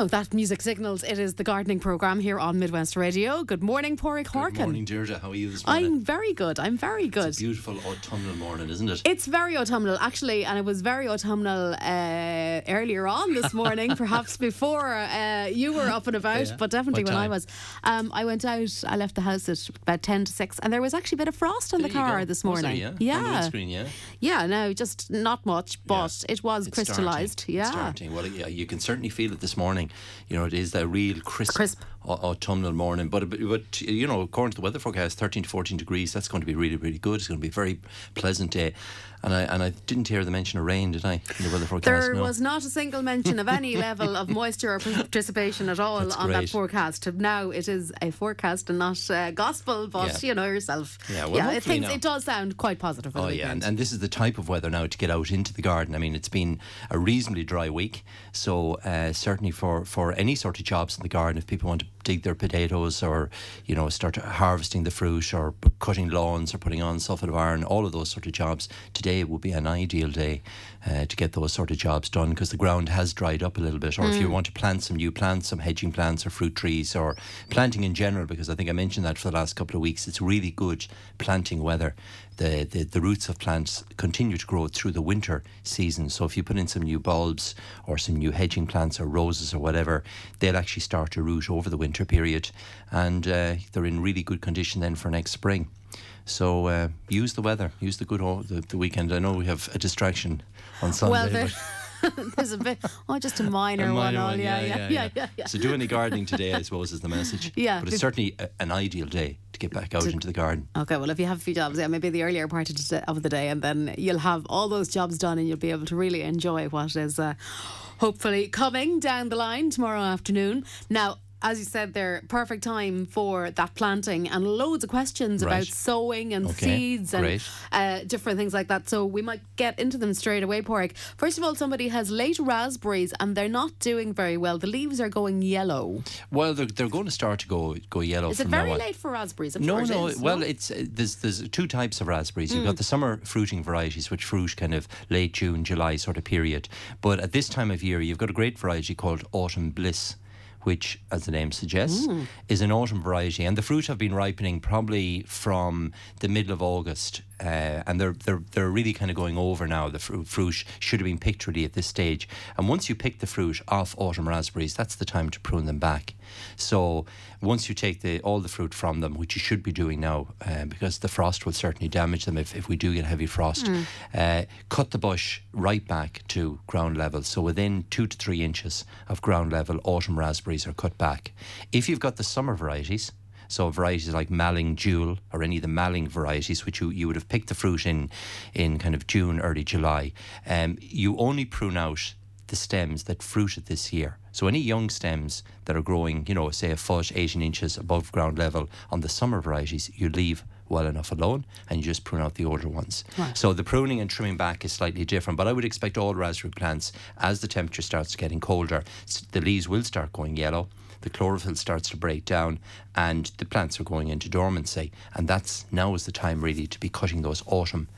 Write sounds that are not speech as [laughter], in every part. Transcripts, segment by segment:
Now that music signals it is the gardening program here on Midwest Radio. Good morning, Porrick Horkin. Good morning, Deirdre. How are you this morning? I'm very good. I'm very good. It's a beautiful autumnal morning, isn't it? It's very autumnal, actually, and it was very autumnal uh, earlier on this [laughs] morning, perhaps before uh, you were up and about, Yeah. but definitely What when I was. Um, I went out, I left the house at about 10 to 6, and there was actually a bit of frost on There the car this Was there, morning. yeah. Yeah. windscreen, yeah. Yeah, no, just not much, but it was It's crystallised. Yeah. It's starting. Well, yeah, you can certainly feel it this morning. You know, it is that real crisp, Crisp. autumnal morning. But, but, but, you know, according to the weather forecast, 13 to 14 degrees, that's going to be really, really good. It's going to be a very pleasant day. And I and I didn't hear the mention of rain, did I, in the weather forecast? There no. was not a single mention of any [laughs] level of moisture or participation at all That's on that forecast. Now it is a forecast and not uh, gospel, but Yeah. you know yourself. Yeah, well, it, hopefully thinks, it does sound quite positive. Oh yeah, and, and this is the type of weather now to get out into the garden. I mean, it's been a reasonably dry week, so uh, certainly for for any sort of jobs in the garden, if people want to dig their potatoes or you know start harvesting the fruit or cutting lawns or putting on sulphate of iron, all of those sort of jobs, today would be an ideal day uh, to get those sort of jobs done because the ground has dried up a little bit. Or if you want to plant some new plants, some hedging plants or fruit trees or planting in general, because I think I mentioned that for the last couple of weeks, it's really good planting weather the, the, the roots of plants continue to grow through the winter season. So if you put in some new bulbs or some new hedging plants or roses or whatever, they'll actually start to root over the winter period, and uh, they're in really good condition then for next spring. So uh, use the weather, use the good o- the, the weekend. I know we have a distraction on Sunday. well, [laughs] there's a bit. Oh, just a minor, A one. minor all, one, yeah, yeah, yeah, yeah, yeah. So do any gardening today, I suppose, is the message. [laughs] Yeah. But it's certainly a, an ideal day to get back out into the garden. Okay, well, if you have a few jobs, yeah, maybe the earlier part of the, day, of the day, and then you'll have all those jobs done, and you'll be able to really enjoy what is uh, hopefully coming down the line tomorrow afternoon. Now. As you said, there perfect time for that planting and loads of questions about sowing and Okay, seeds and uh, different things like that. So we might get into them straight away, Porrick. First of all, somebody has late raspberries and they're not doing very well. The leaves are going yellow. Well, they're, they're going to start to go go yellow Is it very late for raspberries? I'm No, sure no. is, well, it's uh, there's there's two types of raspberries. You've got the summer fruiting varieties, which fruit kind of late June, July sort of period. But at this time of year, you've got a great variety called Autumn Bliss. Which, as the name suggests, is an autumn variety, and the fruit have been ripening probably from the middle of August, uh, and they're they're they're really kind of going over now. The fruit, fruit should have been picked really at this stage, and once you pick the fruit off autumn raspberries, that's the time to prune them back. So once you take the all the fruit from them, which you should be doing now, uh, because the frost will certainly damage them if, if we do get heavy frost, uh, cut the bush right back to ground level. So within two to three inches of ground level, autumn raspberries are cut back. If you've got the summer varieties, so varieties like Malling Jewel or any of the Malling varieties, which you, you would have picked the fruit in in kind of June, early July, um, you only prune out the stems that fruited this year. So any young stems that are growing, you know, say a foot, 18 inches above ground level on the summer varieties, you leave well enough alone and you just prune out the older ones. So the pruning and trimming back is slightly different, but I would expect all raspberry plants, as the temperature starts getting colder, the leaves will start going yellow the chlorophyll starts to break down and the plants are going into dormancy. And that's now is the time really to be cutting those autumn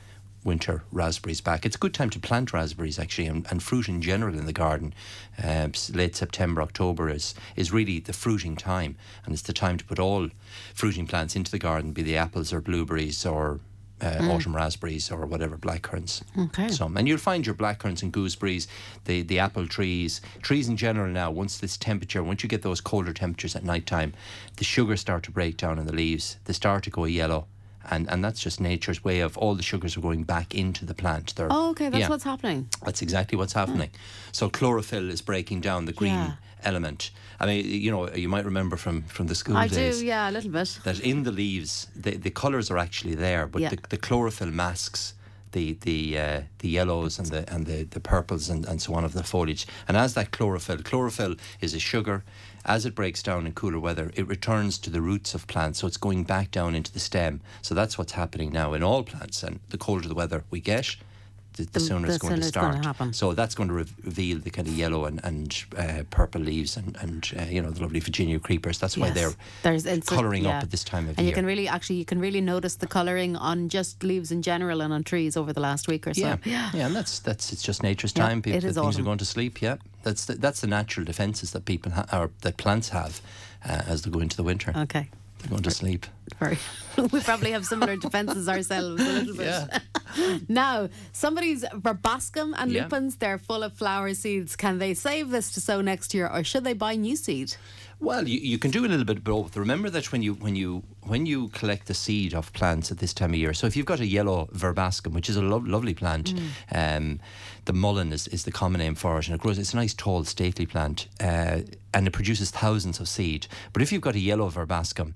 winter raspberries back. It's a good time to plant raspberries actually and, and fruit in general in the garden. Uh, late September, October is is really the fruiting time and it's the time to put all fruiting plants into the garden, be they apples or blueberries or uh, autumn raspberries or whatever blackcurrants. Okay. Some and you'll find your blackcurrants and gooseberries, the the apple trees, trees in general. Now, once this temperature, once you get those colder temperatures at night time, the sugars start to break down in the leaves. They start to go yellow. And, and that's just nature's way of all the sugars are going back into the plant. They're, Oh, okay, that's yeah. what's happening. That's exactly what's happening. So chlorophyll is breaking down the green Yeah. element. I mean, you know, you might remember from from the school I days do, yeah, a little bit. that in the leaves the, the colours are actually there, but Yeah. the, the chlorophyll masks the the uh, the yellows and the and the, the purples and, and so on of the foliage. And as that chlorophyll, chlorophyll is a sugar. As it breaks down in cooler weather, it returns to the roots of plants, so it's going back down into the stem. So that's what's happening now in all plants. And the colder the weather we get, the, the, sooner the it's going to it's gonna start. So that's going to re- reveal the kind of yellow and, and uh, purple leaves and, and uh, you know the lovely Virginia creepers. That's why Yes. they're There's it's a- colouring yeah. up at this time of And year. And you can really, actually, you can really notice the colouring on just leaves in general and on trees over the last week or so. Yeah, [gasps] yeah, and that's that's it's just nature's Yeah, time. People, it is things autumn. are going to sleep. Yeah, that's the, that's the natural defences that people ha- or that plants have uh, as they go into the winter. Okay. They're going to sleep. Very. [laughs] we probably have similar defences ourselves a little bit. Yeah. [laughs] Now, somebody's verbascum and Yeah. lupins, they're full of flower seeds. Can they save this to sow next year or should they buy new seed? Well, you, you can do a little bit of both. Remember that when you when you when you collect the seed of plants at this time of year. So if you've got a yellow verbascum, which is a lo- lovely plant, um, the mullein is, is the common name for it, and it grows. It's a nice tall, stately plant, uh, and it produces thousands of seed. But if you've got a yellow verbascum.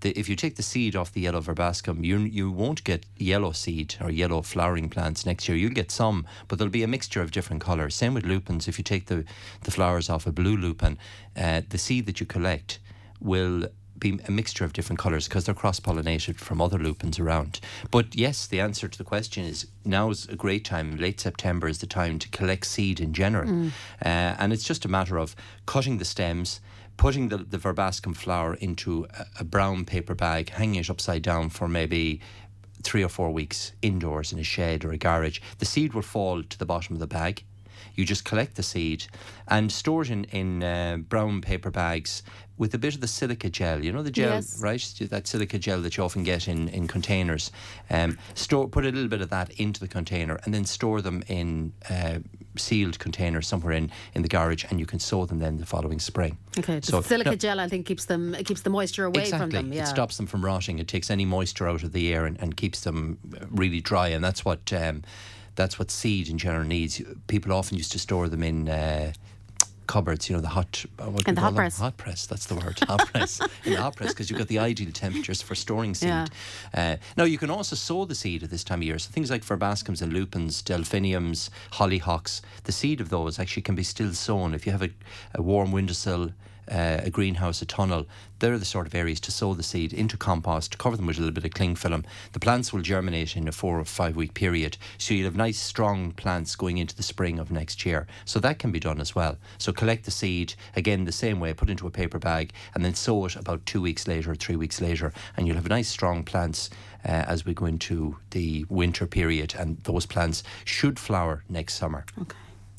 The, if you take the seed off the yellow verbascum, you you won't get yellow seed or yellow flowering plants next year. You'll get some, but there'll be a mixture of different colours. Same with lupins. If you take the, the flowers off a blue lupin, uh, the seed that you collect will be a mixture of different colours because they're cross pollinated from other lupins around. But yes, the answer to the question is now is a great time. Late September is the time to collect seed in general. Uh, and it's just a matter of cutting the stems, putting the, the verbascum flower into a, a brown paper bag, hanging it upside down for maybe three or four weeks indoors in a shed or a garage. The seed will fall to the bottom of the bag. You just collect the seed and store it in, in uh, brown paper bags with a bit of the silica gel. You know the gel, Yes. right? That silica gel that you often get in, in containers. Um, store, put a little bit of that into the container and then store them in uh, sealed containers somewhere in, in the garage and you can sow them then the following spring. Okay. The So- silica no- gel, I think, keeps them it keeps the moisture away exactly. from them. Yeah. It stops them from rotting. It takes any moisture out of the air and, and keeps them uh, really dry. And that's what um, that's what seed in general needs. People often used to store them in. Uh, Cupboards, you know, the hot. uh, What do the hot them? press. Hot press, that's the word. Hot press. [laughs] In the hot press, because you've got the ideal temperatures for storing seed. Yeah. Uh, now, you can also sow the seed at this time of year. So things like verbascums and lupins, delphiniums, hollyhocks, the seed of those actually can be still sown. If you have a, a warm windowsill, uh, a greenhouse, a tunnel, they're the sort of areas to sow the seed into compost, cover them with a little bit of cling film. The plants will germinate in a four or five week period. So you'll have nice, strong plants going into the spring of next year. So that can be done as well. So collect the seed, again, the same way, put into a paper bag, and then sow it about two weeks later three weeks later. And you'll have nice, strong plants uh, as we go into the winter period. And those plants should flower next summer. Okay.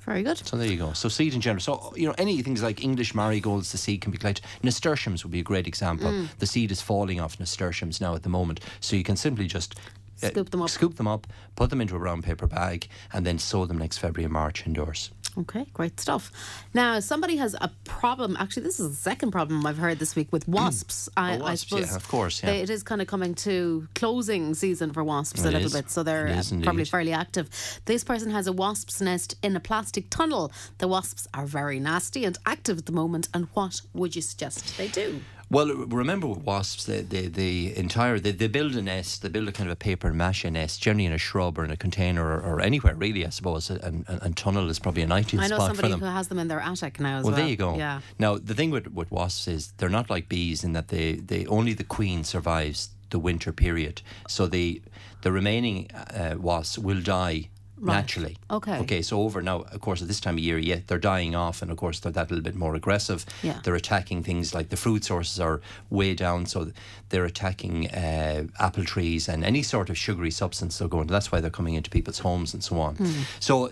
Very good. So there you go. So seed in general. So you know any things like English marigolds, the seed can be collected. Nasturtiums would be a great example. Mm. The seed is falling off nasturtiums now at the moment, so you can simply just. uh, Scoop them up. Scoop them up, put them into a brown paper bag, and then sow them next February and March indoors. Okay, great stuff. Now, somebody has a problem. Actually, this is the second problem I've heard this week with mm. wasps. Oh, I, Oh, wasps, I yeah, suppose of course, yeah. they- it is kind of coming to closing season for wasps a little is. bit, so they're probably fairly active. This person has a wasp's nest in a plastic tunnel. The wasps are very nasty and active at the moment. And what would you suggest they do? Well, remember with wasps, the the, the entire they, they build a nest, they build a kind of a paper mache nest, generally in a shrub or in a container or, or anywhere really, I suppose. And, and, and tunnel is probably an ideal I know somebody who has them in their attic now as Well, well. there you go. Yeah. Now the thing with, with wasps is they're not like bees in that they, they only the queen survives the winter period. So the the remaining uh, wasps will die naturally. Okay. Okay. So over now, of course, at this time of year, yeah, they're dying off, and of course they're that little bit more aggressive. Yeah. They're attacking things like the food sources are way down, so they're attacking uh, apple trees and any sort of sugary substance they're going. That's why they're coming into people's homes and so on. Hmm. So.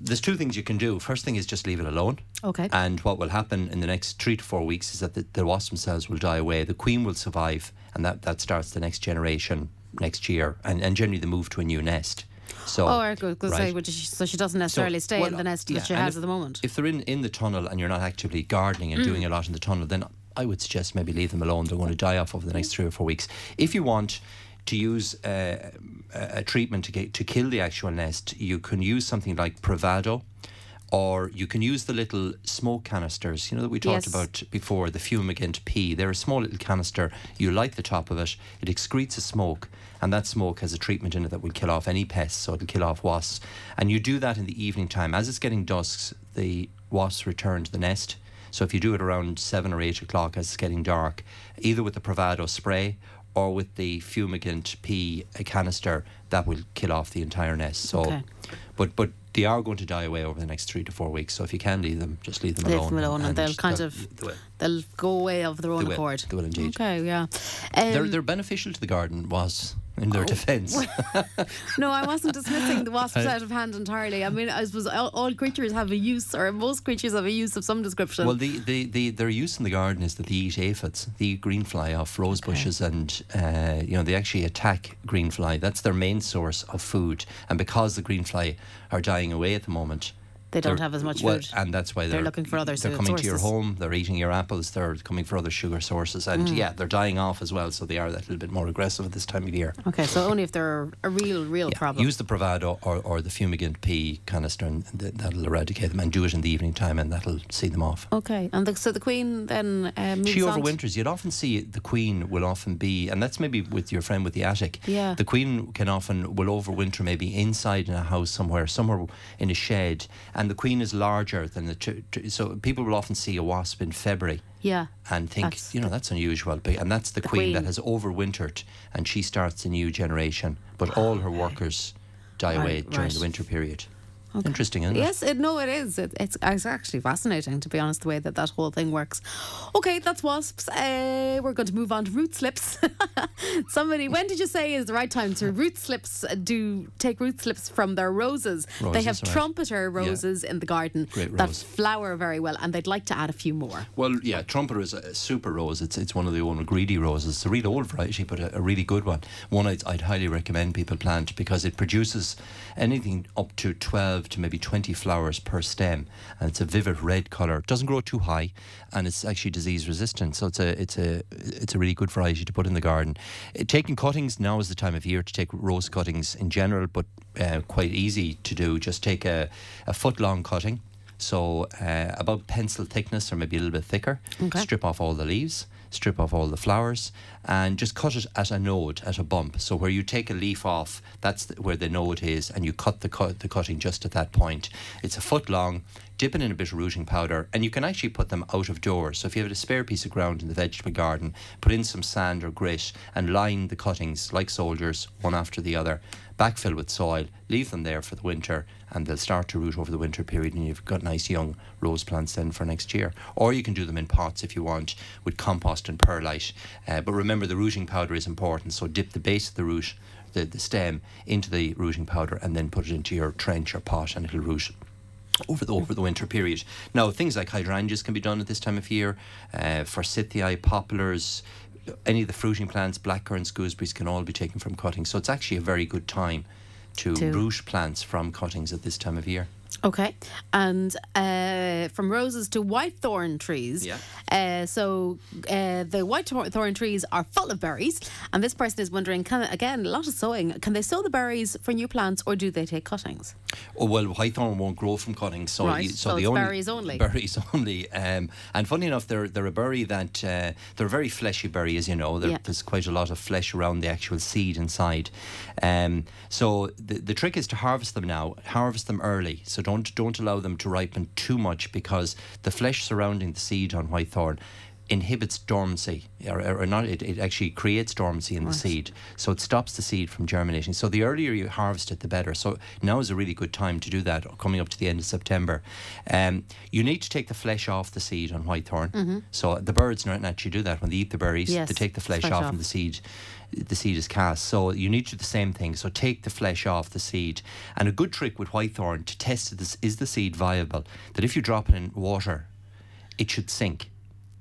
There's two things you can do. First thing is just leave it alone. Okay. And what will happen in the next three to four weeks is that the, the wasp themselves will die away. The queen will survive, and that, that starts the next generation next year. And, and generally, they move to a new nest. So, Oh, I was going to say, right. would so she doesn't necessarily stay well, in the nest yeah, that she has if- at the moment. If they're in, in the tunnel and you're not actively gardening and Mm. doing a lot in the tunnel, then I would suggest maybe leave them alone. They're going to die off over the next three or four weeks. If you want to use uh, a, a treatment to get to kill the actual nest, you can use something like Bravado. Or you can use the little smoke canisters, you know, that we talked Yes. about before, the fumigant P. They're a small little canister. You light the top of it, it excretes a smoke, and that smoke has a treatment in it that will kill off any pests, so it'll kill off wasps. And you do that in the evening time. As it's getting dusk, the wasps return to the nest. So if you do it around seven or eight o'clock as it's getting dark, either with the Bravado spray or with the fumigant P a canister, that will kill off the entire nest. So, Okay. but but they are going to die away over the next three to four weeks. So if you can leave them, just leave them Leave alone. them alone and they'll kind they'll- of- they will. They'll go away of their own They accord. They will indeed. Okay, yeah. they're Um, they're beneficial to the garden. Was in their defence. [laughs] No, I wasn't dismissing the wasps [laughs] out of hand entirely. I mean, I suppose all, all creatures have a use, or most creatures have a use of some description. Well, the, the, the, their use in the garden is that they eat aphids. They eat greenfly off rose Okay. bushes, and uh, you know they actually attack greenfly. That's their main source of food. And because the greenfly are dying away at the moment, They don't have as much well, food. and that's why They're they're, looking for other They're coming to your home. They're eating your apples. They're coming for other sugar sources, Mm. and yeah, they're dying off as well. So they are that little bit more aggressive at this time of year. okay, so only if they're a real, real Yeah, problem. Use the Bravado or, or the fumigant pea canister, and th- that'll eradicate them. And do it in the evening time, and that'll see them off. okay, and the, so the queen then uh, moves She overwinters. You'd often see the queen will often be, and that's maybe with your friend with the attic. Yeah. The queen can often will overwinter maybe inside in a house somewhere, somewhere in a shed, and the queen is larger than the. T- t- so people will often see a wasp in February Yeah. and think, you know, that's unusual. But- And that's the, queen, that has overwintered, and she starts a new generation. But all her workers die Right, away during right. the winter period. Interesting, isn't it? Yes, it, no, it is. It, it's, it's actually fascinating, to be honest, the way that that whole thing works. Okay, that's wasps. Uh, we're going to move on to root slips. [laughs] Somebody, when did you say is the right time to root slips? Do take root slips from their roses? they have right. trumpeter roses in the garden that flower very well, and they'd like to add a few more. Well, yeah, trumpeter is a super rose. It's it's one of the old McGredy roses. It's a really old variety, but a, a really good one. One I'd, I'd highly recommend people plant because it produces anything up to 12 to maybe 20 flowers per stem, and it's a vivid red color. It doesn't grow too high, and it's actually disease resistant. So it's a it's a it's a really good variety to put in the garden. Uh, taking cuttings now is the time of year to take rose cuttings in general, but uh, quite easy to do. Just take a, a foot long cutting. So uh, about pencil thickness or maybe a little bit thicker. Okay. Strip off all the leaves, strip off all the flowers, and just cut it at a node, at a bump. So where you take a leaf off, that's where the node is, and you cut the cut the cutting just at that point. It's a foot long. Dip it in a bit of rooting powder, and you can actually put them out of doors. So if you have a spare piece of ground in the vegetable garden, put in some sand or grit and line the cuttings like soldiers, one after the other. Backfill with soil, leave them there for the winter, and they'll start to root over the winter period, and you've got nice young rose plants then for next year. Or you can do them in pots if you want with compost and perlite. Uh, but remember, the rooting powder is important, so dip the base of the root, the, the stem, into the rooting powder, and then put it into your trench or pot, and it'll root over the over the winter period. Now things like hydrangeas can be done at this time of year. Uh, forsythia, poplars, any of the fruiting plants, blackcurrants, gooseberries can all be taken from cuttings. So it's actually a very good time to, To- root plants from cuttings at this time of year. Okay, and uh, from roses to white thorn trees. Yeah. Uh, so uh, the white thor- thorn trees are full of berries, and this person is wondering: Can again a lot of sowing? Can they sow the berries for new plants, or do they take cuttings? Oh well, white thorn won't grow from cuttings, so Right, you- so so, the only berries only. [laughs] Berries only. Um, and funny enough, they're they're a berry that uh, they're a very fleshy berry, as you know. Yeah. There's quite a lot of flesh around the actual seed inside. Um, so the the trick is to harvest them now. Harvest them early. So don't don't allow them to ripen too much because the flesh surrounding the seed on whitethorn inhibits dormancy or, or not it, it actually creates dormancy in the seed. So it stops the seed from germinating. So the earlier you harvest it the better. So now is a really good time to do that coming up to the end of september. Um, you need to take the flesh off the seed on whitethorn. So the birds not actually do that. When they eat the berries Yes, they take the flesh flesh off off. and the seed the seed is cast. So you need to do the same thing. So take the flesh off the seed. And a good trick with whitethorn to test this is the seed viable? That if you drop it in water it should sink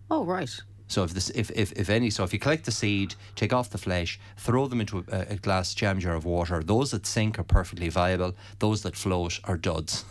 Oh right. so if this, if, if, if any, so if you collect the seed, take off the flesh, throw them into a, a glass jam jar of water. Those that sink are perfectly viable. Those that float are duds.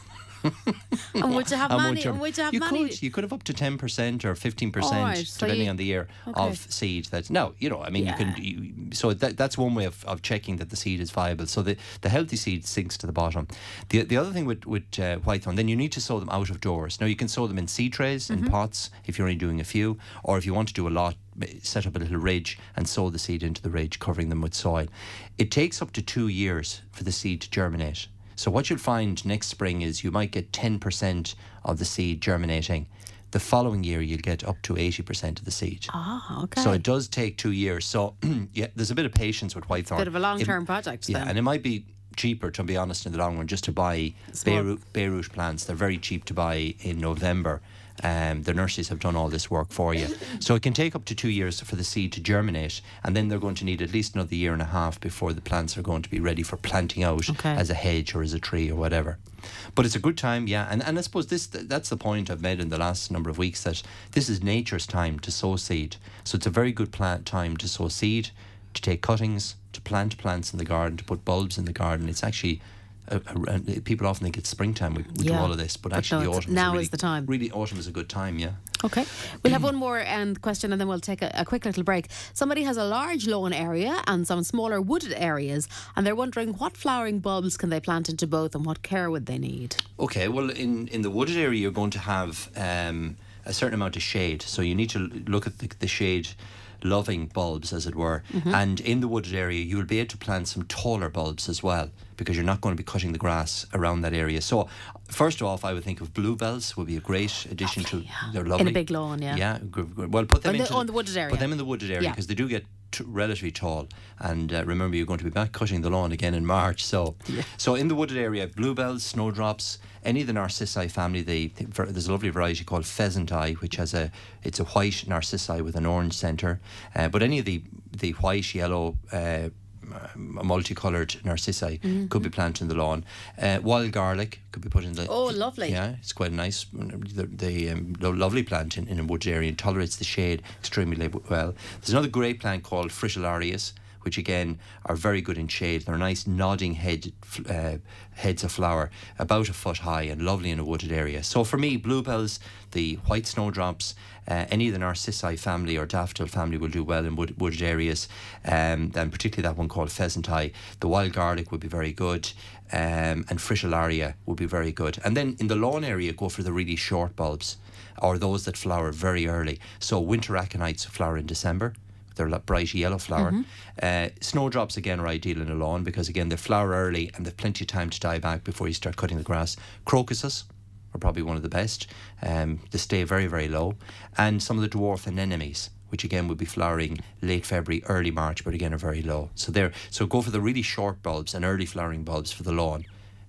[laughs] And would you have And many? would you- And would you have you many? could you could have up to ten percent or fifteen percent, right, so depending you- on the year, okay. of seed. That's no, you know, I mean, Yeah. you can. You, so that that's one way of, of checking that the seed is viable. So the, the healthy seed sinks to the bottom. The the other thing with with uh, whitethorn, then you need to sow them out of doors. Now you can sow them in seed trays Mm-hmm. in pots if you're only doing a few, or if you want to do a lot. Set up a little ridge and sow the seed into the ridge, covering them with soil. It takes up to two years for the seed to germinate. So what you'll find next spring is you might get 10% of the seed germinating. The following year you'll get up to 80% of the seed. Ah, okay. So it does take two years. So [clears throat] yeah, there's a bit of patience with white whitethorn. Bit of a long-term project Yeah, then. and it might be cheaper, to be honest, in the long run, just to buy. bare root, Beirut plants. They're very cheap to buy in November. Um, the nurses have done all this work for you. [laughs] So it can take up to two years for the seed to germinate, and then they're going to need at least another year and a half before the plants are going to be ready for planting out Okay. as a hedge or as a tree or whatever. But it's a good time, yeah. And, and I suppose this that's the point I've made in the last number of weeks that this is nature's time to sow seed. So it's a very good plant time to sow seed, to take cuttings, to plant plants in the garden, to put bulbs in the garden. It's actually people often think it's springtime we, we do all of this, but, But actually no, autumn now is, really, is the time. Really, autumn is a good time, yeah. Okay. We'll have [clears throat] one more um, question and then we'll take a, a quick little break. Somebody has a large lawn area and some smaller wooded areas, and they're wondering what flowering bulbs can they plant into both and what care would they need? Okay, well, in, in the wooded area, you're going to have um, a certain amount of shade. So you need to look at the, the shade loving bulbs, as it were. Mm-hmm. And in the wooded area, you will be able to plant some taller bulbs as well because you're not going to be cutting the grass around that area. So, first off, I would think of bluebells would be a great addition to. They're lovely. big lawn, yeah. Yeah, well, put them On the- into on the wooded area. Put them in the wooded area Yeah. because they do get t- relatively tall. And uh, remember, you're going to be back cutting the lawn again in March. So, so in the wooded area, bluebells, snowdrops, any of the narcissi family. They, they- there's a lovely variety called pheasant eye, which has a it's a white narcissi with an orange centre. Uh, but any of the the white, yellow. Uh, m- multicolored narcissi could be planted in the lawn. Uh, wild garlic could be put in the. Oh, lovely. Yeah, it's quite nice. The, the um, lo- lovely plant in, in a wood area and tolerates the shade extremely well. There's another great plant called Fritillaria, which again are very good in shade. They're nice nodding head, uh, heads of flower, about a foot high and lovely in a wooded area. So for me, bluebells, the white snowdrops, uh, any of the narcissi family or daffodil family will do well in wood, wooded areas. Um, and particularly that one called pheasant eye. The wild garlic would be very good. Um, and fritillaria would be very good. And then in the lawn area, go for the really short bulbs or those that flower very early. So winter aconites flower in December. They're like bright yellow flower. Uh, snowdrops again are ideal in a lawn because again they flower early and they've plenty of time to die back before you start cutting the grass. Crocuses are probably one of the best. Um, they stay very very low, and some of the dwarf anemones, which again would be flowering late February, early March, but again are very low. So there, so go for the really short bulbs and early flowering bulbs for the lawn.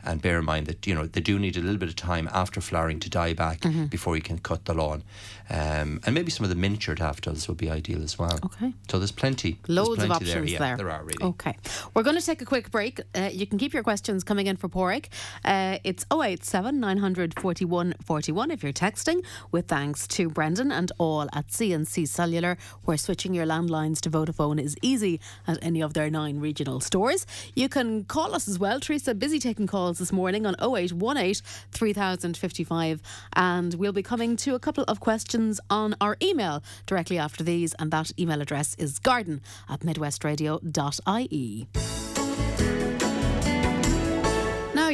And bear in mind that you know they do need a little bit of time after flowering to die back before you can cut the lawn, um, and maybe some of the miniature daffodils would be ideal as well. Okay. So there's plenty. there's Loads of options there. Yeah, there. there are really. Okay. We're going to take a quick break. Uh, you can keep your questions coming in for Porrick. Uh, it's 087 900 41 41 if you're texting, with thanks to Brendan and all at CNC Cellular, where switching your landlines to Vodafone is easy at any of their nine regional stores. You can call us as well. Teresa, busy taking calls this morning on 0818 3055, and we'll be coming to a couple of questions on our email directly after these, and that email address is garden at midwestradio.ie.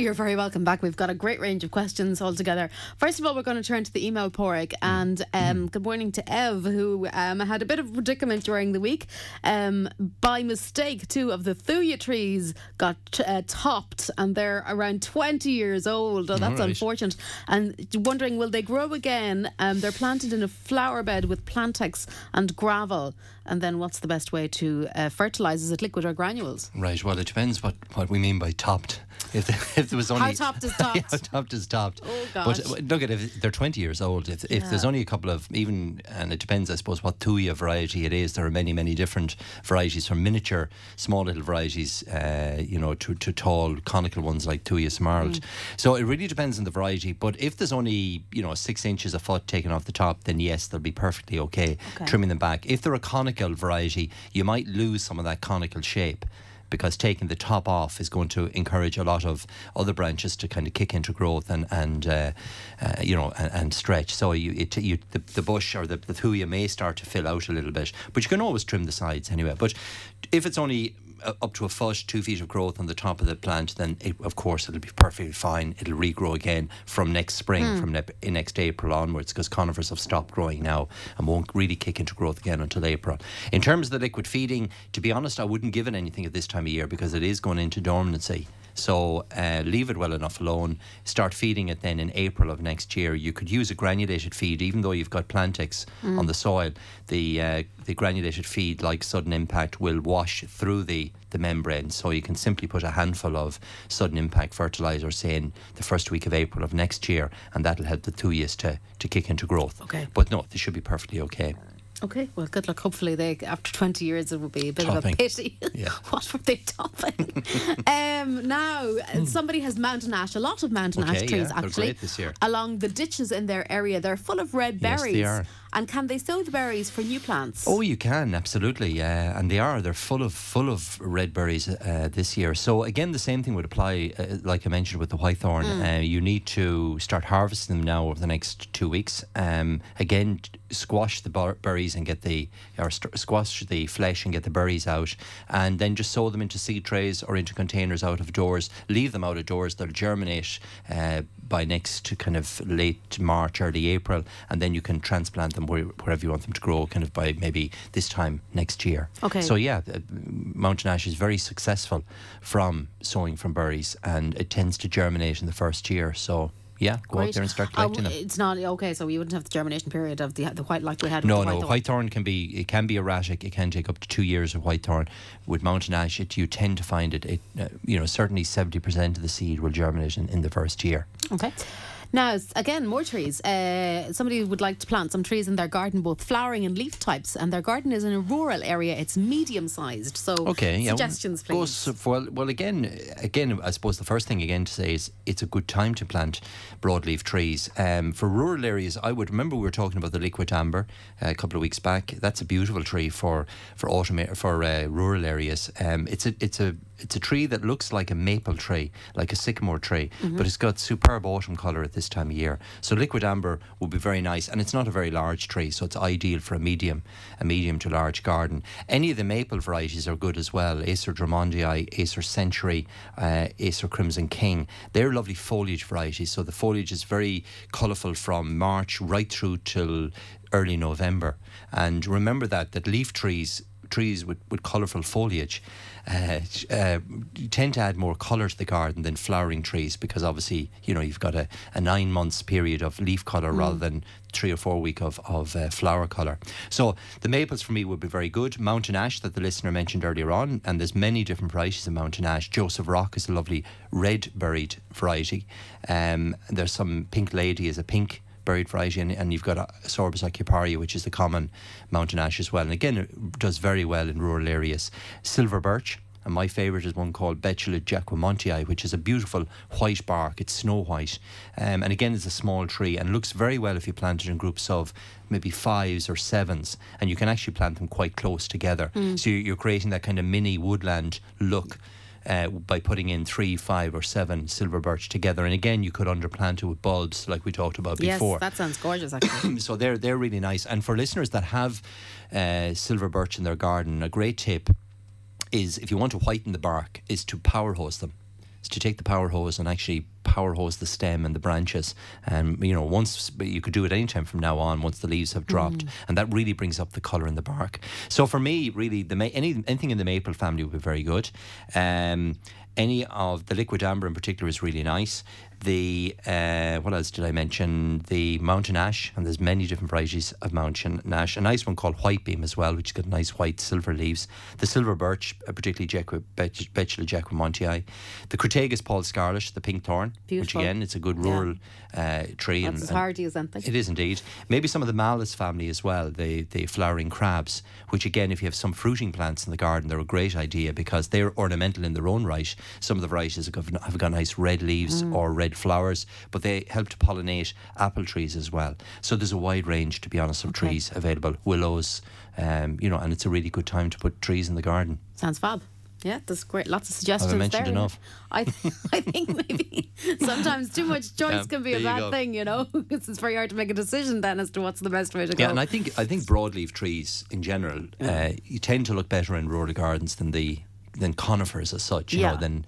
You're very welcome back. We've got a great range of questions altogether. First of all, we're going to turn to the email Porrick and um, good morning to Ev, who um, had a bit of a predicament during the week. Um, by mistake, two of the thuya trees got uh, topped, and they're around 20 years old. Oh, that's right. unfortunate. And wondering, will they grow again? Um, they're planted in a flower bed with plantex and gravel. And then, what's the best way to uh, fertilise? Is it liquid or granules? Right. Well, it depends what, what we mean by topped. If, the, if there was only How topped is [laughs] topped? yeah, how topped is topped. Oh, But gosh. uh, look at if they're twenty years old. If, if there's only a couple of even, and it depends, I suppose, what thuya variety it is. There are many, many different varieties from miniature, small little varieties, uh, you know, to, to tall conical ones like thuya Smaragd. Mm. So it really depends on the variety. But if there's only you know six inches a foot taken off the top, then yes, they'll be perfectly okay, Okay. trimming them back. If they're a conical variety, you might lose some of that conical shape because taking the top off is going to encourage a lot of other branches to kind of kick into growth and and uh, uh, you know and, and stretch. So you, it, you the, the bush or the, the thuya may start to fill out a little bit, but you can always trim the sides anyway. But if it's only Uh, up to a foot, two feet of growth on the top of the plant, then it, of course it'll be perfectly fine. It'll regrow again from next spring, hmm. from ne- next April onwards, because conifers have stopped growing now and won't really kick into growth again until April. In terms of the liquid feeding, to be honest, I wouldn't give it anything at this time of year because it is going into dormancy. So uh, leave it well enough alone. Start feeding it then in April of next year. You could use a granulated feed, even though you've got Plantex on the soil. The uh, the granulated feed, like sudden impact, will wash through the the membrane. So you can simply put a handful of sudden impact fertilizer, say in the first week of April of next year, and that'll help the thujas to to kick into growth. Okay. But no, they should be perfectly okay. Okay, well, good luck. Hopefully, they after twenty years it will be a bit of a pity. Yeah. [laughs] what were they topping? [laughs] um, now, uh, somebody has mountain ash. A lot of mountain ash Hmm. Trees yeah, actually great this year. along the ditches in their area. They're full of red Yes, berries. they are. And can they sow the berries for new plants? Oh, you can absolutely, uh, and they are. They're full of full of red berries uh, this year. So again, the same thing would apply, uh, like I mentioned with the whitethorn. Uh, you need to start harvesting them now over the next two weeks. Um, again, squash the bar- berries and get the or st- squash the flesh and get the berries out, and then just sow them into seed trays or into containers out of doors. Leave them out of doors. They'll germinate. By next to kind of late March, early April, and then you can transplant them where, wherever you want them to grow, kind of by maybe this time next year. Okay. So yeah, mountain ash is very successful from sowing from berries, and it tends to germinate in the first year. So yeah, go out there and start Uh, collecting them. It's not okay, so we wouldn't have the germination period of the the white like we had. No, with the no. whitethorn. Whitethorn can be it can be erratic. It can take up to two years of white thorn. With mountain ash, it you tend to find it. It uh, you know certainly seventy percent of the seed will germinate in, in the first year. Okay. Now, again, more trees. Uh, somebody would like to plant some trees in their garden, both flowering and leaf types, and their garden is in a rural area. It's medium sized. So, Okay, yeah. suggestions, well, please. goes- well, well, again, again, I suppose the first thing again to say is it's a good time to plant broadleaf trees. Um, for rural areas, I would remember we were talking about the liquid amber uh, a couple of weeks back. That's a beautiful tree for for autumn for uh, rural areas. Um, it's a it's a it's a tree that looks like a maple tree, like a sycamore tree, but it's got superb autumn colour at this time of year. So liquid amber would be very nice, and it's not a very large tree, so it's ideal for a medium, a medium to large garden. Any of the maple varieties are good as well. Acer Drummondii, Acer Century, uh, Acer Crimson King. They're lovely foliage varieties. So the foliage is very colourful from March right through till early November. And remember that that leaf trees trees with, with colourful foliage uh, uh, tend to add more colour to the garden than flowering trees because obviously you know you've got a, a nine months period of leaf colour rather than three or four week of, of uh, flower colour. So the maples for me would be very good. Mountain ash that the listener mentioned earlier on and there's many different varieties of mountain ash. Joseph rock is a lovely red berried variety. Um, there's some pink lady is a pink buried variety, and, and you've got Sorbus aucuparia, which is the common mountain ash as well. And again, it does very well in rural areas. Silver birch. And my favourite is one called Betula jacquemontii, which is a beautiful white bark. It's snow white. Um, and again, it's a small tree and looks very well if you plant it in groups of maybe fives or sevens. And you can actually plant them quite close together. So you're creating that kind of mini woodland look uh, by putting in three, five, or seven silver birch together. And again, you could underplant it with bulbs, like we talked about yes, before. that sounds gorgeous, [coughs] actually. so they're they're really nice. And for listeners that have uh, silver birch in their garden, a great tip is if you want to whiten the bark, is to power hose them. Is to take the power hose and actually power hose the stem and the branches. And you know, once you could do it anytime from now on, once the leaves have dropped, and that really brings up the color in the bark. So for me, really, the ma- any anything in the maple family would be very good. Um, any of the liquid amber in particular is really nice. The uh, what else did I mention? The mountain ash, and there's many different varieties of mountain ash. A nice one called white beam as well, which has got nice white silver leaves. The silver birch, uh, particularly Betula jacquemontii. The Crataegus paul scarlet, the pink thorn, which Beautiful. again it's a good Yeah. rural uh, tree. That's as hardy as anything. It is indeed. Maybe some of the malus family as well, the, the flowering crabs, which again, if you have some fruiting plants in the garden, they're a great idea because they're ornamental in their own right. Some of the varieties have got, have got nice red leaves Mm. or red flowers, but they help to pollinate apple trees as well. So there's a wide range, to be honest, of Okay. trees available. Willows, um, you know, and it's a really good time to put trees in the garden. Sounds fab. Yeah, there's great. Lots of suggestions I mentioned there. enough? I, I think maybe [laughs] sometimes too much choice Yeah, can be a bad go. thing, you know, [laughs] because it's very hard to make a decision then as to what's the best way to go. Yeah, and I think I think broadleaf trees in general, uh, you tend to look better in rural gardens than the than conifers as such, you Yeah. know, than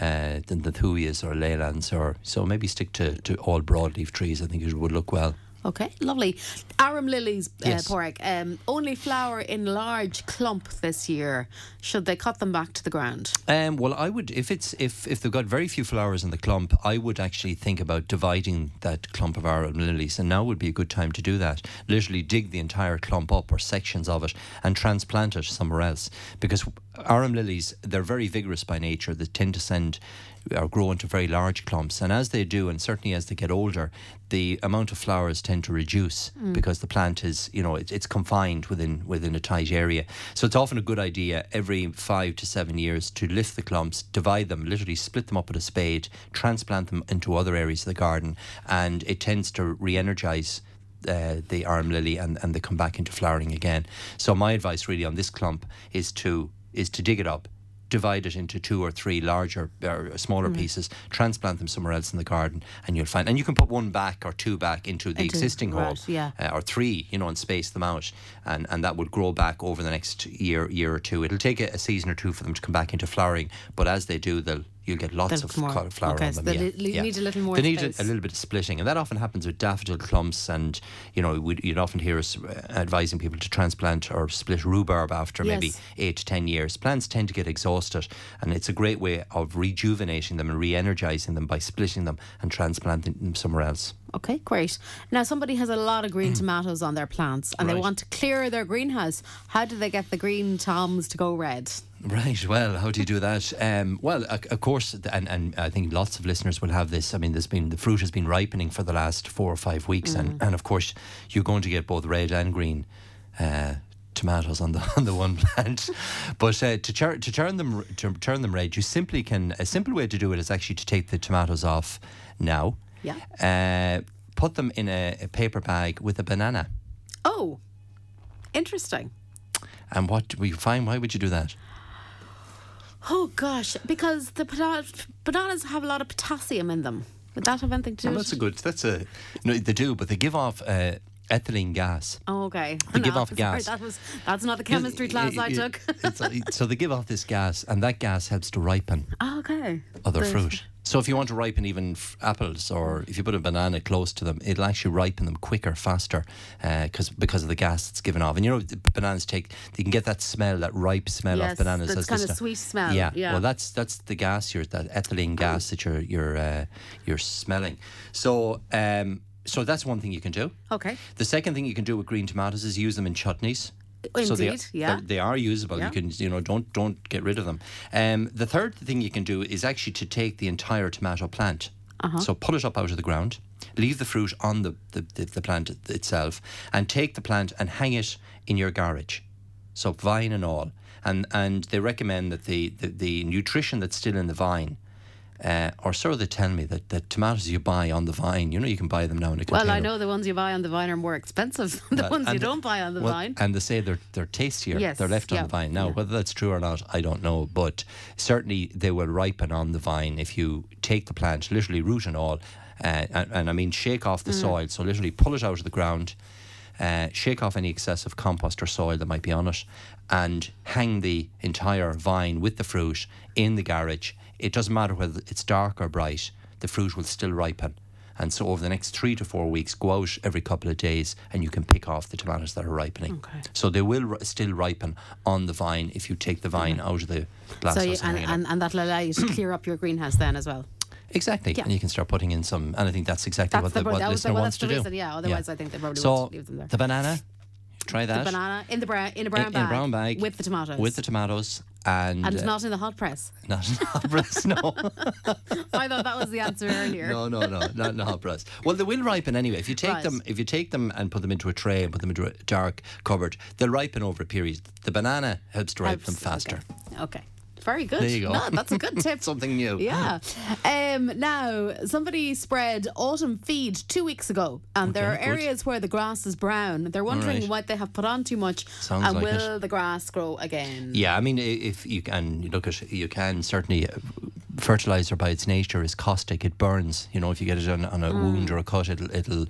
uh, than the thujas or leylands or so maybe stick to, to all broadleaf trees. I think it would look well. Okay, lovely. Arum lilies, Yes. uh, Porrick, um, only flower in large clump this year. Should they cut them back to the ground? Um, well, I would if it's if if they've got very few flowers in the clump, I would actually think about dividing that clump of arum lilies, and now would be a good time to do that. Literally dig the entire clump up or sections of it and transplant it somewhere else, because arum lilies they're very vigorous by nature. They tend to send or grow into very large clumps, and as they do, and certainly as they get older, the amount of flowers tend to reduce because the plant is you know it, it's confined within within a tight area. So it's often a good idea every five to seven years to lift the clumps, divide them, literally split them up with a spade, transplant them into other areas of the garden, and it tends to re-energize. Uh, the arum lily and, and they come back into flowering again. So my advice really on this clump is to is to dig it up, divide it into two or three larger or smaller pieces, transplant them somewhere else in the garden, and you'll find. And you can put one back or two back into the Into- existing hole, yeah. uh, or three, you know, and space them out, and and that would grow back over the next year year or two. It'll take a, a season or two for them to come back into flowering, but as they do, they'll you'll get lots of more- flower okay, on so them. they yeah, li- yeah. need a little more They need a, a little bit of splitting, and that often happens with daffodil clumps. And you know, we'd, you'd often hear us uh, advising people to transplant or split rhubarb after maybe eight to ten years. Plants tend to get exhausted, and it's a great way of rejuvenating them and re-energizing them by splitting them and transplanting them somewhere else. Okay, great. Now, somebody has a lot of green [clears throat] tomatoes on their plants and they want to clear their greenhouse. How do they get the green toms to go red? Right. Well, how do you do that? Um, well, of course, and, and I think lots of listeners will have this. I mean, there's been the fruit has been ripening for the last four or five weeks, and, and of course, you're going to get both red and green. Uh, tomatoes on the [laughs] on the one plant but uh, to, tur- to turn them to turn them red you simply can a simple way to do it is actually to take the tomatoes off now Yeah. uh, put them in a, a paper bag with a banana Oh, interesting. and what do we find why would you do that Oh, gosh, because the bananas have a lot of potassium in them. Would that have anything to do with that's a good. That's a no. They do, but they give off uh, ethylene gas. Oh, okay. They give off sorry, gas. That was, that's not the chemistry class I took. So they give off this gas, and that gas helps to ripen [laughs] Oh, okay. other Great. fruit. So if you want to ripen even f- apples, or if you put a banana close to them, it'll actually ripen them quicker, faster, because because of the gas that's given off. And you know, the bananas take you can get that smell, that ripe smell Yes, of bananas. that's kind of sweet smell, Yeah, yeah. Well, that's that's the gas you're that ethylene gas that you're you're uh, you're smelling. So um, so that's one thing you can do. Okay. The second thing you can do with green tomatoes is use them in chutneys. So they, yeah. they're- they are usable. Yeah. You can, you know, don't don't get rid of them. Um, the third thing you can do is actually to take the entire tomato plant. Uh-huh. So pull it up out of the ground, leave the fruit on the, the, the, the plant itself, and take the plant and hang it in your garage. So vine and all. And and they recommend that the, the, the nutrition that's still in the vine, uh, or so they tell me that the tomatoes you buy on the vine, you know, you can buy them now in a container. Well, I know the ones you buy on the vine are more expensive than the Well, ones you and- don't buy on the well, vine. And they say they're they're tastier. Yes, they're left yeah, on the vine. Now, yeah. whether that's true or not, I don't know. But certainly they will ripen on the vine if you take the plant, literally root and all, uh, and, and I mean shake off Mm. the soil. So literally pull it out of the ground, uh, shake off any excessive compost or soil that might be on it, and hang the entire vine with the fruit in the garage. It doesn't matter whether it's dark or bright. The fruit will still ripen. And so over the next three to four weeks, go out every couple of days and you can pick off the tomatoes that are ripening. Okay. So they will ri- still ripen on the vine if you take the vine out of the glass So you, and and, hang it up. and, and that'll allow you to [clears throat] clear up your greenhouse then as well. Exactly. Yeah. And you can start putting in some, and I think that's exactly That's what the the, pro- what that was listener the- well, wants that's to the do. yeah, otherwise I think they probably so want to leave them there. The banana, try that. The banana in the brown in a brown in, bag. in a brown bag. with the tomatoes. With the tomatoes. And, and uh, not in the hot press. [laughs] not in the hot press, no. [laughs] I thought that was the answer earlier. No, no, no, not in a hot press. Well, they will ripen anyway. If you take Right. them, if you take them and put them into a tray and put them into a dark cupboard, they'll ripen over a period. The banana helps to ripen them faster. Okay. okay. Very good. There you go. No, that's a good tip. [laughs] Something new. Yeah. Um, now, somebody spread autumn feed two weeks ago, and there are Okay, good. areas where the grass is brown. They're wondering right. what they have put on too much, Sounds and like will it. the grass grow again? Yeah, I mean, if you can you look at, you can certainly uh, fertilizer by its nature is caustic. It burns. You know, if you get it on, on a Mm. wound or a cut, it'll it'll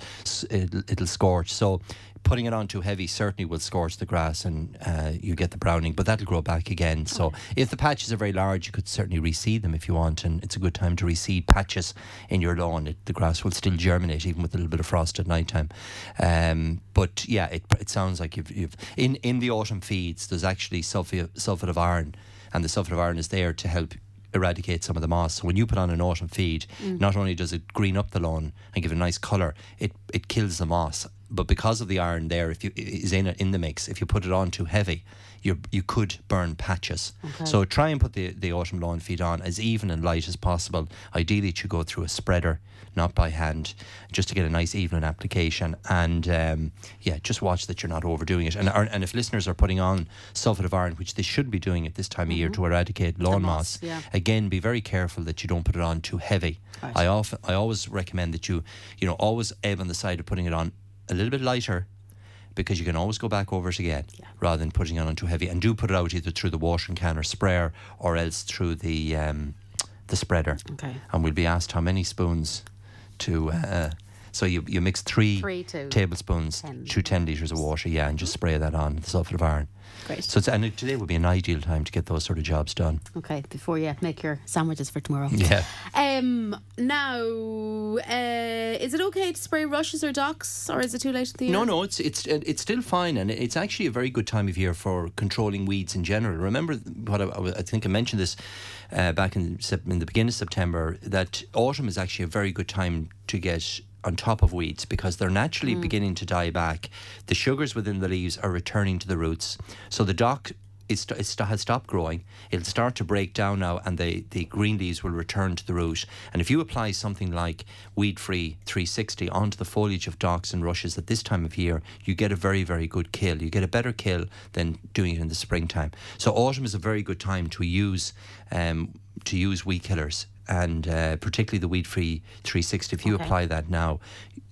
it'll, it'll scorch. So. Putting it on too heavy certainly will scorch the grass and uh, you get the browning, but that'll grow back again. So, if the patches are very large, you could certainly reseed them if you want, and it's a good time to reseed patches in your lawn. It, the grass will still germinate even with a little bit of frost at night time. Um, but yeah, it, it sounds like you've, you've in, in the autumn feeds, there's actually sulfate, sulfate of iron, and the sulfate of iron is there to help eradicate some of the moss. So when you put on an autumn feed, not only does it green up the lawn and give it a nice colour, it, it kills the moss. But because of the iron there, if you is in in the mix, if you put it on too heavy, you you could burn patches. So try and put the, the autumn lawn feed on as even and light as possible. Ideally, it should go through a spreader, not by hand, just to get a nice even application. And um, yeah, just watch that you're not overdoing it. And and if listeners are putting on sulfate of iron, which they should be doing at this time of year to eradicate lawn moss, moss, yeah. again, be very careful that you don't put it on too heavy. Right. I often, I always recommend that you, you know, always ebb on the side of putting it on a little bit lighter, because you can always go back over it again, rather than putting it on too heavy. And do put it out either through the washing can or sprayer, or else through the um, the spreader. Okay. And we'll be asked how many spoons to. Uh, so you you mix three, Three to tablespoons 10. to ten liters of water, yeah, and just spray that on the sulfate of iron. Great. So it's, and today would be an ideal time to get those sort of jobs done. Okay, before you make your sandwiches for tomorrow. Yeah. Um. Now, uh, is it okay to spray rushes or docks, or is it too late in the year? No, no, it's it's uh, it's still fine, and it's actually a very good time of year for controlling weeds in general. Remember what I, I think I mentioned this uh, back in in the beginning of September that autumn is actually a very good time to get on top of weeds because they're naturally beginning to die back. The sugars within the leaves are returning to the roots, so the dock it's, it st- has stopped growing. It'll start to break down now, and the, the green leaves will return to the root. And if you apply something like Weed Free 360 onto the foliage of docks and rushes at this time of year, you get a very, very good kill. You get a better kill than doing it in the springtime. So autumn is a very good time to use um, to use weed killers. And uh, particularly the weed free 360. If you Okay. apply that now,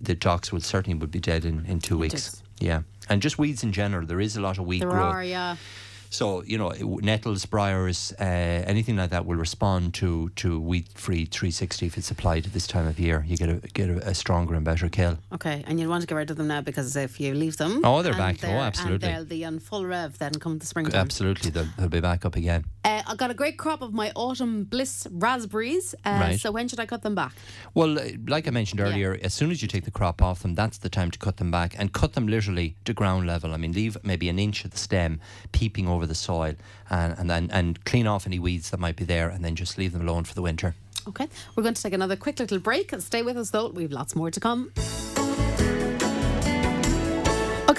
the docks will certainly would be dead in, in two weeks. Yeah, and just weeds in general. There is a lot of weed There growth. are, yeah. So you know, nettles, briars, uh, anything like that will respond to to weed free 360 if it's applied at this time of year. You get a get a, a stronger and better kill. Okay, and you'll want to get rid of them now because if you leave them, Oh, they're back. Oh, they're- absolutely. and they'll be on full rev then come the springtime. Absolutely, they'll, they'll be back up again. Uh, I got a great crop of my autumn bliss raspberries. Uh, Right. So when should I cut them back? Well, uh, like I mentioned earlier, as soon as you take the crop off them, that's the time to cut them back and cut them literally to ground level. I mean, leave maybe an inch of the stem peeping over the soil, and and then and clean off any weeds that might be there, and then just leave them alone for the winter. Okay, we're going to take another quick little break. And stay with us though. We've lots more to come.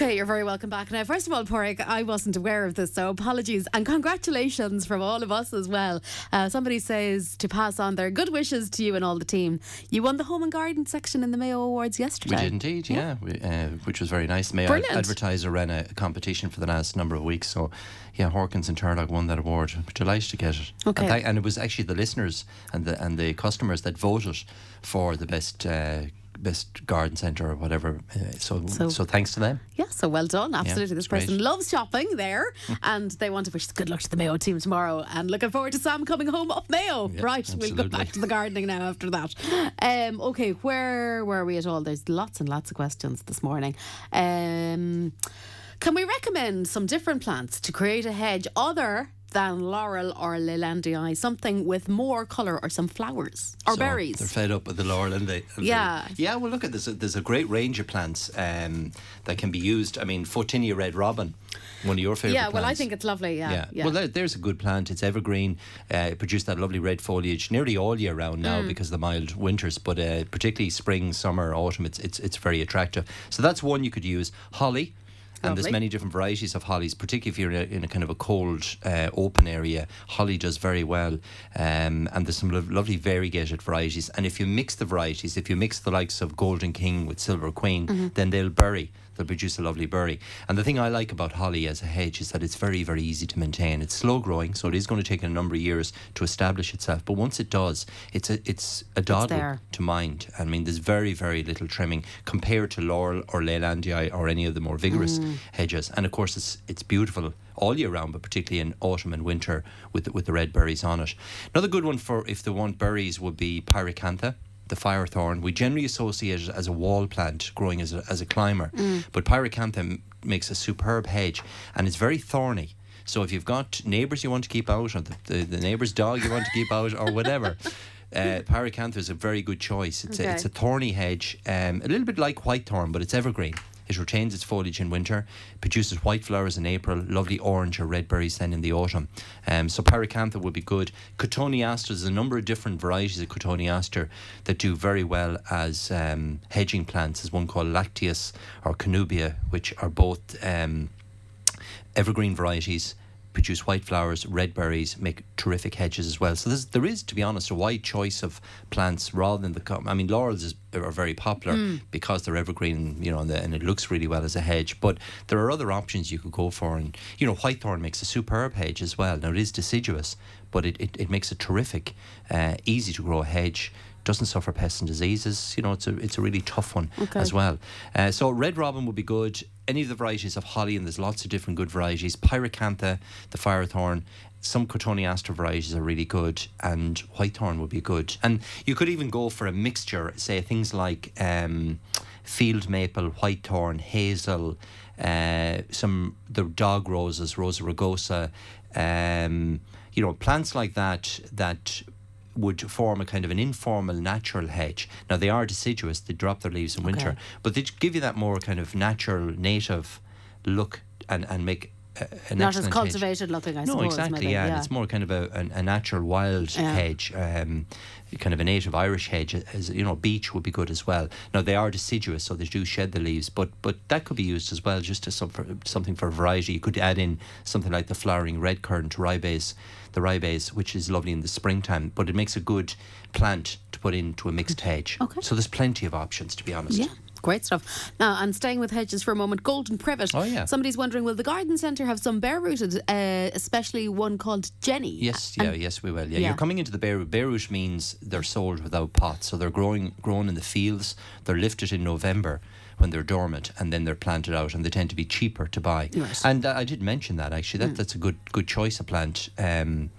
Okay, you're very welcome back. Now, first of all, Porrick, I wasn't aware of this, so apologies and congratulations from all of us as well. Uh, somebody says to pass on their good wishes to you and all the team. You won the Home and Garden section in the Mayo Awards yesterday. We did indeed, yeah, we, uh, which was very nice. Mayo Brilliant. Advertiser ran a competition for the last number of weeks, so yeah, Horkans and Turlough won that award. Delighted to get it. Okay. and, thank- and it was actually the listeners and the and the customers that voted for the best. Uh, Best garden centre or whatever. Uh, so, So- so, thanks to them. Yeah, so well done. Absolutely. this it's great. person loves shopping there [laughs] and they want to wish good luck to the Mayo team tomorrow and looking forward to Sam coming home up Mayo. Yeah, right, we'll go back to the gardening now after that. Um, okay, where were we at all? There's lots and lots of questions this morning. Um, can we recommend some different plants to create a hedge other than laurel or leylandii, something with more colour or some flowers or So berries? They're fed up with the laurel and the. and Yeah. yeah, well, look at this. There's a great range of plants um, that can be used. I mean, Photinia red robin, one of your favourite yeah, well, I think it's lovely. Yeah, Yeah. yeah. Well, there, there's a good plant. It's evergreen. Uh, it produced that lovely red foliage nearly all year round now Mm. because of the mild winters, but uh, particularly spring, summer, autumn, it's, it's it's very attractive. So that's one you could use. Holly. And there's many different varieties of hollies, particularly if you're in a, in a kind of a cold, uh, open area. Holly does very well, um, and there's some lo- lovely variegated varieties. And if you mix the varieties, if you mix the likes of Golden King with Silver Queen, Mm-hmm. then they'll bury. They'll produce a lovely berry. And the thing I like about holly as a hedge is that it's very, very easy to maintain. It's slow growing, so it is going to take a number of years to establish itself. But once it does, it's a it's a doddle there. to mind. I mean, there's very, very little trimming compared to laurel or leylandii or any of the more vigorous mm. hedges. And of course, it's it's beautiful all year round, but particularly in autumn and winter with the, with the red berries on it. Another good one for if they want berries would be pyracantha. The fire thorn. We generally associate it as a wall plant growing as a, as a climber, but pyracantha makes a superb hedge and it's very thorny. So if you've got neighbours you want to keep out, or the, the, the neighbour's dog you want to keep out, or whatever, [laughs] uh, pyracantha is a very good choice. It's, a, it's a thorny hedge, um, a little bit like whitethorn, but it's evergreen. It retains its foliage in winter, produces white flowers in April, lovely orange or red berries then in the autumn. Um, so pyracantha would be good. Cotoneaster, there's a number of different varieties of cotoneaster that do very well as um, hedging plants. There's one called Lacteus or Cornubia, which are both um, evergreen varieties produce white flowers, red berries, make terrific hedges as well. So there's, there is, to be honest, a wide choice of plants rather than the. I mean, laurels is, are very popular because they're evergreen, you know, and, the, and it looks really well as a hedge. But there are other options you could go for, and you know, whitethorn makes a superb hedge as well. Now it is deciduous, but it, it, it makes a terrific, uh, easy to grow hedge. Doesn't suffer pests and diseases. You know, it's a it's a really tough one Okay. as well. Uh, so red robin would be good. Any of the varieties of holly, and there's lots of different good varieties. Pyracantha, the firethorn, some cotoneaster varieties are really good, and whitethorn would be good. And you could even go for a mixture, say things like um, field maple, whitethorn, hazel, uh, some the dog roses, Rosa rugosa, um, you know, plants like that that would form a kind of an informal natural hedge. Now they are deciduous; they drop their leaves in winter, but they give you that more kind of natural, native look and and make Not as excellent hedge. cultivated looking, I No, suppose. No, exactly. maybe, yeah, and it's more kind of a, a, a natural wild Yeah. hedge, um, kind of a native Irish hedge. Uh, as you know, beech would be good as well. Now they are deciduous, so they do shed the leaves, but but that could be used as well, just as some for, something for variety. You could add in something like the flowering red currant ribes, the ribes, which is lovely in the springtime, but it makes a good plant to put into a mixed hedge. Okay. So there's plenty of options, to be honest. Yeah. Great stuff. Now, and staying with hedges for a moment, golden privet. Oh, yeah. Somebody's wondering, will the garden centre have some bare rooted, uh, especially one called Jenny? Yes, And- yeah, yes, we will. Yeah, Yeah. you're coming into the bare root. Bare root means they're sold without pots, so they're growing, grown in the fields. They're lifted in November when they're dormant, and then they're planted out, and they tend to be cheaper to buy. Right. And uh, I did mention that actually. That that's a good good choice of plant. Um,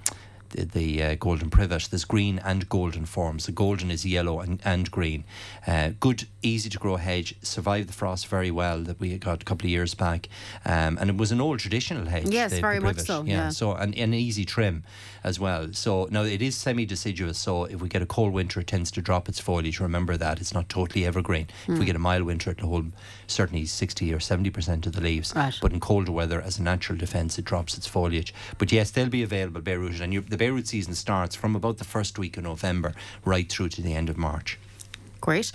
the, the uh, golden privet. There's green and golden forms. The golden is yellow and, and green. Uh, good, easy to grow hedge. Survived the frost very well that we got a couple of years back. Um, and it was an old traditional hedge. Yes, the- the very much privet. so, yeah. So an, an easy trim as well. So now it is semi deciduous. So if we get a cold winter, it tends to drop its foliage. Remember that it's not totally evergreen. If Hmm. we get a mild winter, it'll hold certainly 60 or 70% of the leaves. Right. But in colder weather, as a natural defence, it drops its foliage. But yes, they'll be available bare rooted. And you, the bare root season starts from about the first week of November right through to the end of March. Great.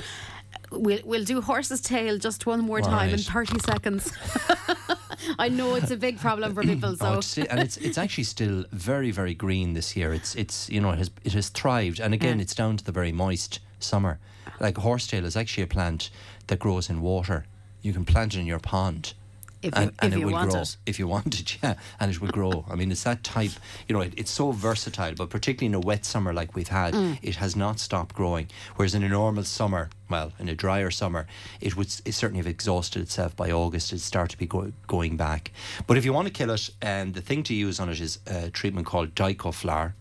We'll, we'll do horse's tail just one more time in 30 seconds. [laughs] I know it's a big problem for people, [clears throat] Oh, so. it's, sti- and it's it's actually still very very green this year. It's it's you know it has it has thrived, and again Yeah. it's down to the very moist summer. Like horsetail is actually a plant that grows in water. You can plant it in your pond. If you- and, and if it you will want grow it. if you want it, [laughs] yeah, and it will grow. I mean, it's that type. You know, it, it's so versatile, but particularly in a wet summer like we've had, Mm. it has not stopped growing. Whereas in a normal summer, well, in a drier summer, it would it certainly have exhausted itself by August. It'd start to be go- going back. But if you want to kill it, um, the thing to use on it is a treatment called dicoflower.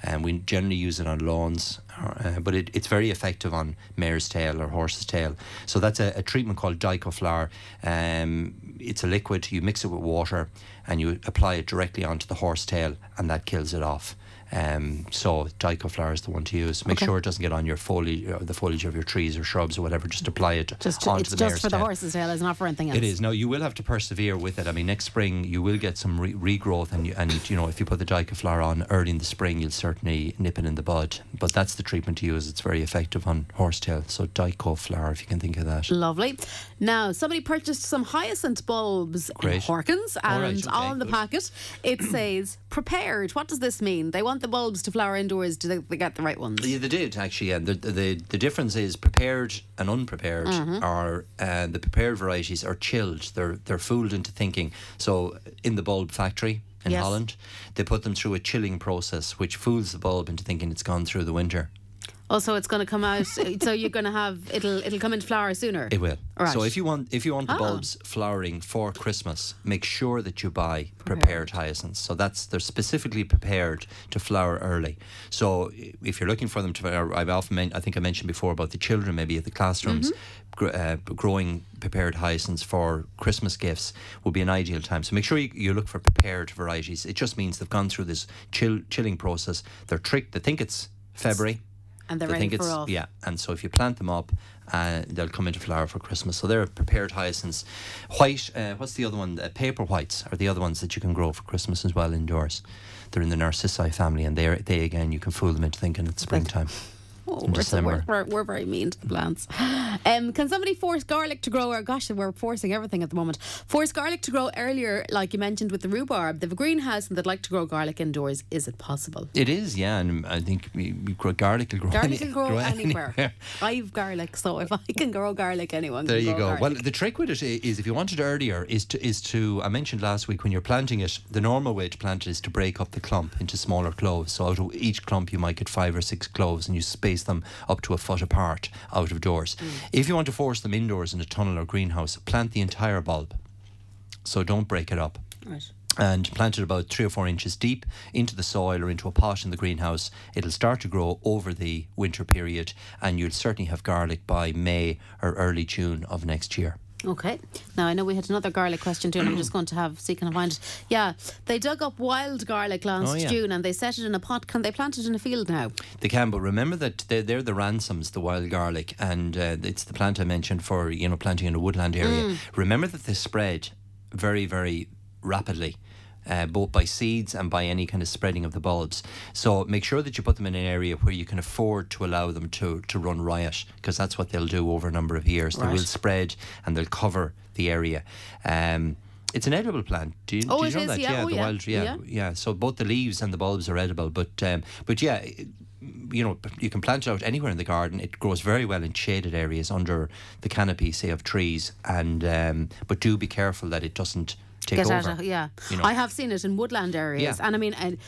And we generally use it on lawns, uh, but it, it's very effective on mare's tail or horse's tail. So that's a, a treatment called dicoflower. Um, it's a liquid. You mix it with water, and you apply it directly onto the horse tail, and that kills it off. Um, so dicoflower is the one to use. Make Okay. sure it doesn't get on your foliage, or the foliage of your trees or shrubs or whatever. Just apply it Just onto it's the just for the horse's tail, it's not for anything else. It is. Now you will have to persevere with it. I mean, next spring you will get some re- regrowth, and you, and you know if you put the dicoflower on early in the spring, you'll certainly nip it in the bud. But that's the treatment to use. It's very effective on horsetail. So dicoflower, if you can think of that. Lovely. Now, somebody purchased some hyacinth bulbs Great. in Horkans, and right, okay, on the good. packet it says prepared. What does this mean? They want want the bulbs to flower indoors, do they, they get the right ones? Yeah, they did actually. And the, the the difference is prepared and unprepared Mm-hmm. are uh, the prepared varieties are chilled. They're they're fooled into thinking. So in the bulb factory in Yes. Holland, they put them through a chilling process, which fools the bulb into thinking it's gone through the winter. Also, it's going to come out. so you're going to have it'll it'll come into flower sooner. It will. Right. So if you want if you want the Ah. bulbs flowering for Christmas, make sure that you buy prepared hyacinths. So that's they're specifically prepared to flower early. So if you're looking for them to, I've often men- I think I mentioned before about the children maybe at the classrooms. Mm-hmm. gr- Uh, growing prepared hyacinths for Christmas gifts would be an ideal time. So make sure you, you look for prepared varieties. It just means they've gone through this chill, chilling process. They're tricked. They think it's February. And they're They ready think for it's off. yeah, and so if you plant them up, uh, they'll come into flower for Christmas. So they're prepared hyacinths. White, uh, what's the other one? Uh, paper whites are the other ones that you can grow for Christmas as well indoors. They're in the Narcissi family, and they they again you can fool them into thinking it's springtime. Oh, we're, so, we're, we're, we're very mean to the plants. [gasps] Um, can somebody force garlic to grow? Or gosh, we're forcing everything at the moment. Force garlic to grow earlier, like you mentioned with the rhubarb. They have a greenhouse and they'd like to grow garlic indoors. Is it possible? It is, yeah, and I think we, we grow, garlic will grow. Garlic any- can grow anywhere. anywhere. [laughs] I've garlic, so if I can grow garlic, anyone There you grow go. garlic. Well, the trick with it is, if you want it earlier, is to is to I mentioned last week when you're planting it, the normal way to plant it is to break up the clump into smaller cloves. So out of each clump, you might get five or six cloves, and you space them up to a foot apart out of doors. Mm. If you want to force them indoors in a tunnel or greenhouse, plant the entire bulb. So don't break it up Right. and plant it about three or four inches deep into the soil or into a pot in the greenhouse. It'll start to grow over the winter period, and you'll certainly have garlic by May or early June of next year. Okay. Now I know we had another garlic question too, and I'm just going to have see can I find it. Yeah, they dug up wild garlic last Oh, yeah. June and they set it in a pot. Can they plant it in a field now? They can, but remember that they're, they're the ramsons, the wild garlic, and uh, it's the plant I mentioned for you know planting in a woodland area. Remember that they spread very, very rapidly. Uh, both by seeds and by any kind of spreading of the bulbs. So make sure that you put them in an area where you can afford to allow them to, to run riot, because that's what they'll do over a number of years. They will spread and they'll cover the area. Um, it's an edible plant. Do you, Oh, do you it know is, that? yeah. Oh, the yeah. wild, yeah, Yeah. yeah. So both the leaves and the bulbs are edible, but um, but yeah, it- you know, you can plant it out anywhere in the garden. It grows very well in shaded areas under the canopy, say of trees, and um, but do be careful that it doesn't take Get over. out of yeah. you know. I have seen it in woodland areas, Yeah. and I mean, and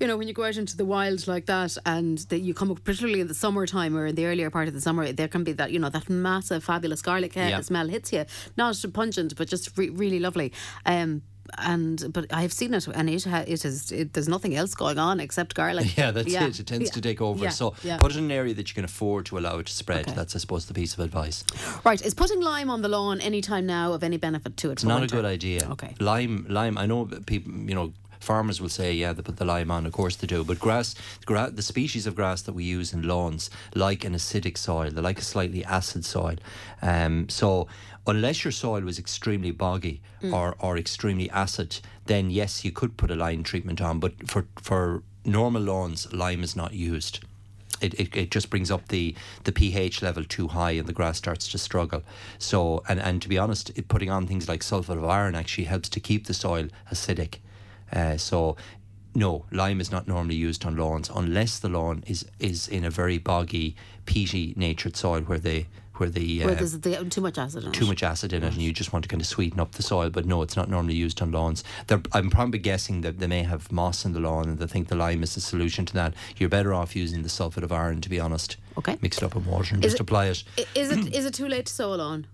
you know, when you go out into the wild like that, and that you come up, particularly in the summertime or in the earlier part of the summer, there can be that you know that massive, fabulous garlic uh, Yeah. smell hits you. Not pungent, but just re- really lovely. Um, and but I've seen it, and it ha- it is it, there's nothing else going on except garlic. Yeah, that's it. It tends Yeah. to take over. Yeah. So Yeah. put it in an area that you can afford to allow it to spread. Okay. That's, I suppose, the piece of advice. Right, is putting lime on the lawn any time now of any benefit to it? It's not a good idea. Okay. Lime, lime. I know people, you know, farmers will say, yeah, they put the lime on. Of course they do. But grass, gra- the species of grass that we use in lawns like an acidic soil. They like a slightly acid soil. Um, so unless your soil was extremely boggy or, or extremely acid, then yes, you could put a lime treatment on. But for for normal lawns, lime is not used. It, it, it just brings up the, the pH level too high and the grass starts to struggle. So, and, and to be honest, it, putting on things like sulfate of iron actually helps to keep the soil acidic. Uh, so, no, lime is not normally used on lawns unless the lawn is, is in a very boggy, peaty natured soil where the where the Where uh, there's the, too much acid in too it. much acid in it and you just want to kind of sweeten up the soil. But no, it's not normally used on lawns. They're, I'm probably guessing that they may have moss in the lawn and they think the lime is the solution to that. You're better off using the sulphate of iron, to be honest. Okay. Mixed up in water and Is just it- apply it. Is it [clears throat] is it too late to sow a lawn?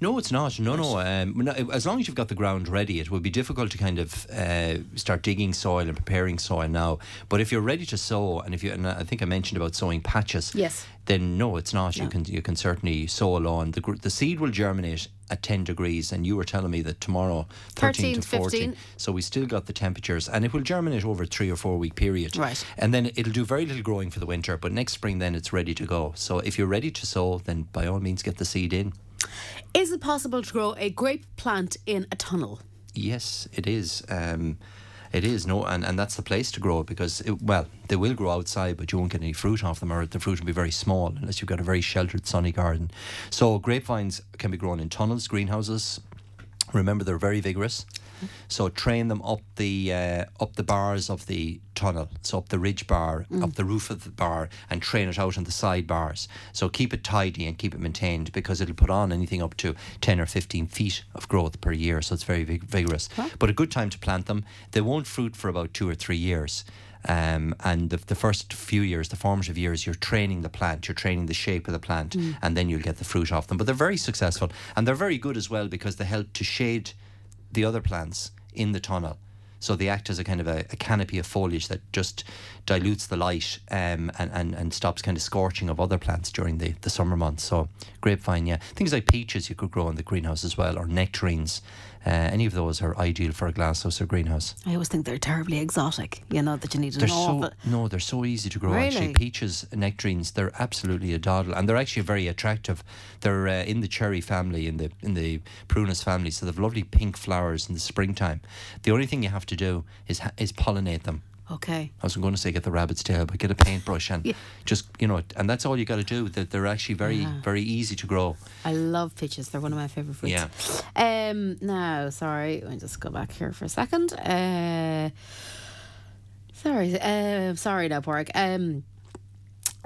No, it's not. No, no. Um, no, as long as you've got the ground ready, it would be difficult to kind of uh, start digging soil and preparing soil now. But if you're ready to sow, and if you, and I think I mentioned about sowing patches, Yes. then no, it's not. You can you can certainly sow a lawn. The the seed will germinate at 10 degrees, and you were telling me that tomorrow 13, 13, to 14. 15. So we still got the temperatures, and it will germinate over a three or four week period. Right. And then it'll do very little growing for the winter, but next spring then it's ready to go. So if you're ready to sow, then by all means get the seed in. Is it possible to grow a grape plant in a tunnel? Yes, it is. Um, it is no, and, and that's the place to grow it because it, well, they will grow outside, but you won't get any fruit off them, or the fruit will be very small unless you've got a very sheltered, sunny garden. So grapevines can be grown in tunnels, greenhouses. Remember, they're very vigorous. So train them up the uh, up the bars of the tunnel, so up the ridge bar, up the roof of the bar, and train it out on the side bars. So keep it tidy and keep it maintained because it'll put on anything up to ten or fifteen feet of growth per year. So it's very vig- vigorous. But a good time to plant them. They won't fruit for about two or three years. Um, and the, the first few years, the formative years, you're training the plant, you're training the shape of the plant, and then you'll get the fruit off them. But they're very successful, and they're very good as well because they help to shade the other plants in the tunnel. So they act as a kind of a, a canopy of foliage that just dilutes the light um, and, and, and stops kind of scorching of other plants during the, the summer months. So grapevine, yeah. Things like peaches you could grow in the greenhouse as well, or nectarines. Uh, any of those are ideal for a glasshouse or greenhouse. I always think they're terribly exotic. You know that you need an They're so awful. no, they're so easy to grow. Really? Actually, peaches, nectarines, they're absolutely a doddle, and they're actually very attractive. They're uh, in the cherry family, in the in the prunus family, so they've lovely pink flowers in the springtime. The only thing you have to do is ha- is pollinate them. Okay. I was going to say get the rabbit's tail, but get a paintbrush and Yeah. just you know, and that's all you got to do. That they're actually very Yeah. very easy to grow. I love peaches. They're one of my favorite fruits. Yeah. Um. Now, sorry. Let me just go back here for a second. Uh. Sorry. Uh. Sorry, now, Pork. Um.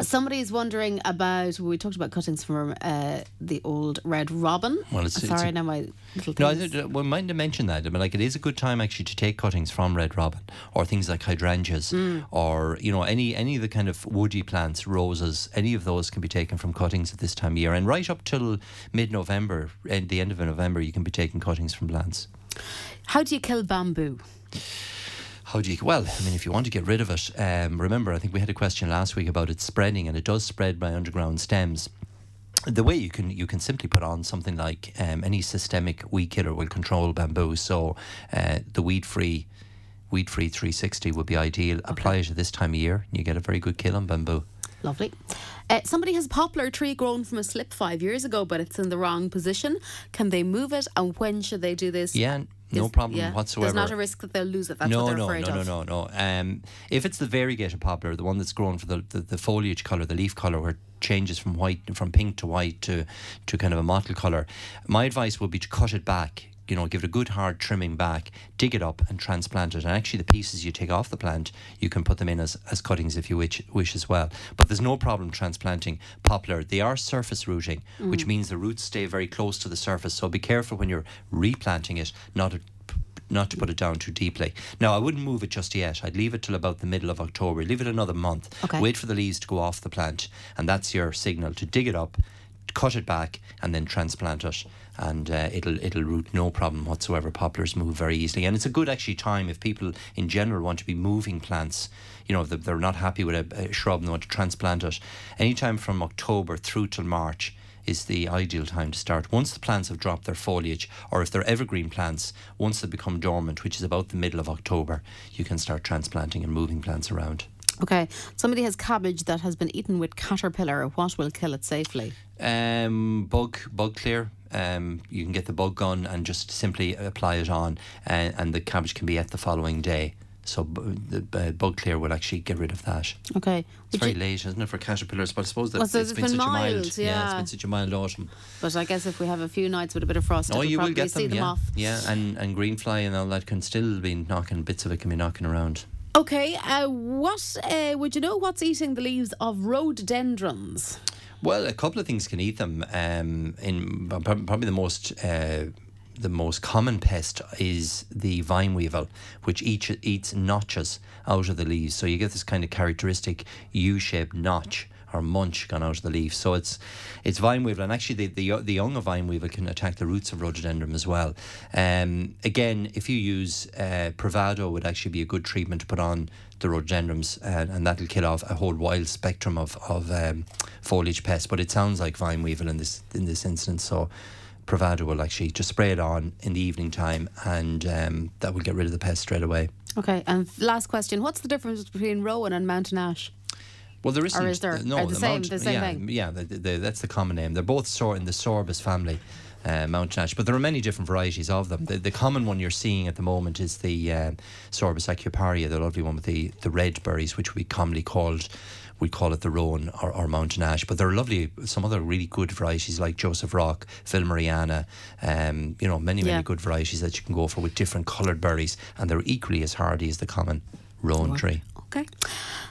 Somebody is wondering about. We talked about cuttings from uh, the old red robin. Well, it's- it's sorry. a- now my little. No, I is- did, we might have mentioned that. I mean, like it is a good time actually to take cuttings from red robin or things like hydrangeas Mm. or you know any any of the kind of woody plants, roses. Any of those can be taken from cuttings at this time of year, and right up till mid-November, and the end of November, you can be taking cuttings from plants. How do you kill bamboo? How do you? Well, I mean, if you want to get rid of it, um, remember, I think we had a question last week about it spreading, and it does spread by underground stems. The way you can you can simply put on something like um, any systemic weed killer will control bamboo. So uh, the weed free, weed free 360 would be ideal. Apply it at this time of year, and you get a very good kill on bamboo. Lovely. Uh, somebody has a poplar tree grown from a slip five years ago, but it's in the wrong position. Can they move it, and when should they do this? Yeah, no problem yeah. whatsoever. There's not a risk that they'll lose it. That's no, what they're no, afraid no, of. no, no, no. Um, if it's the variegated poplar, the one that's grown for the, the, the foliage colour, the leaf colour, where it changes from white, from pink to white to, to kind of a mottled colour, my advice would be to cut it back. You know, give it a good hard trimming back, dig it up and transplant it. And actually, the pieces you take off the plant, you can put them in as, as cuttings if you wish, wish as well. But there's no problem transplanting poplar. They are surface rooting, mm. which means the roots stay very close to the surface. So be careful when you're replanting it, not to not to put it down too deeply. Now, I wouldn't move it just yet. I'd leave it till about the middle of October. Leave it another month. Okay. Wait for the leaves to go off the plant, and that's your signal to dig it up, cut it back, and then transplant it. And uh, it'll it'll root no problem whatsoever. Poplars move very easily, and it's a good actually time if people in general want to be moving plants. You know, if they're- they're not happy with a, a shrub and they want to transplant it. Anytime from October through till March is the ideal time to start. Once the plants have dropped their foliage, or if they're evergreen plants, once they become dormant, which is about the middle of October, you can start transplanting and moving plants around. Okay. Somebody has cabbage that has been eaten with caterpillar. What will kill it safely? Um, bug bug clear. Um, you can get the bug gun and just simply apply it on, uh, and the cabbage can be at the following day. So bu- the uh, bug clear will actually get rid of that. Okay. It's Would very you- late, isn't it, for caterpillars? But I suppose that Well, so it's it's been, been such a mild, mild, yeah. it's been such a mild autumn. but I guess if we have a few nights with a bit of frost, Oh, you will get see them, them yeah, off. yeah, and and green fly and all that can still be knocking bits of it can be knocking around. Okay. Uh, what uh, would you know? What's eating the leaves of rhododendrons? Well, a couple of things can eat them. Um, in probably the most uh, the most common pest is the vine weevil, which each eats notches out of the leaves. So you get this kind of characteristic U-shaped notch or munch gone out of the leaf. So it's it's vine weevil, and actually the the, the young of vine weevil can attack the roots of rhododendron as well. Um, again, if you use uh, would actually be a good treatment to put on the rhododendrons, and, and that'll kill off a whole wild spectrum of of um, foliage pests. But it sounds like vine weevil in this in this instance, so. Provado will actually just spray it on in the evening time, and um, that will get rid of the pest straight away. Okay. And last question: What's the difference between rowan and mountain ash? Well, there isn't. is there- uh, no, are the same- amount- the same yeah, thing? Yeah, the, the, that's the common name. They're both sor- in the sorbus family. uh, mountain ash. But there are many different varieties of them. The, the common one you're seeing at the moment is the uh, Sorbus aucuparia, the lovely one with the, the red berries, which we commonly called we call it the rowan or, or, mountain ash. But there are lovely, some other really good varieties like Joseph Rock, Filmariana, um, you know, many, many Yeah. good varieties that you can go for with different coloured berries, and they're equally as hardy as the common rowan tree. Okay.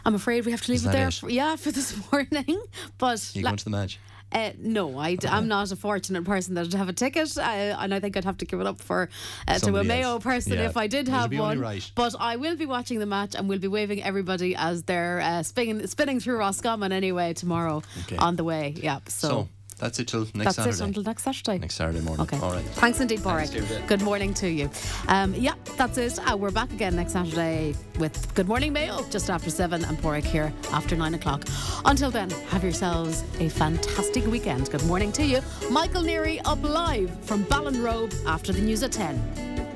I'm afraid we have to leave Is it there. it? For, yeah, for this [laughs] morning. But You la- going to the match? Uh, no, I, am not a fortunate person that would have a ticket, uh, and I think I'd have to give it up for uh, to a Mayo else. person Yeah. if I did have one. right. But I will be watching the match and we'll be waving everybody as they're uh, spinning spinning through Roscommon anyway tomorrow Okay. on the way. Yeah, so, So, that's it till next that's Saturday. it until next Saturday. next Saturday morning. Okay. All right. Thanks indeed. Deirdre. Good morning to you. Um, yeah, that's it. Uh, we're back again next Saturday with Good Morning Mayo just after seven and Porrick here after nine o'clock. Until then, have yourselves a fantastic weekend. Good morning to you. Michael Neary up live from Ballinrobe after the news at 10.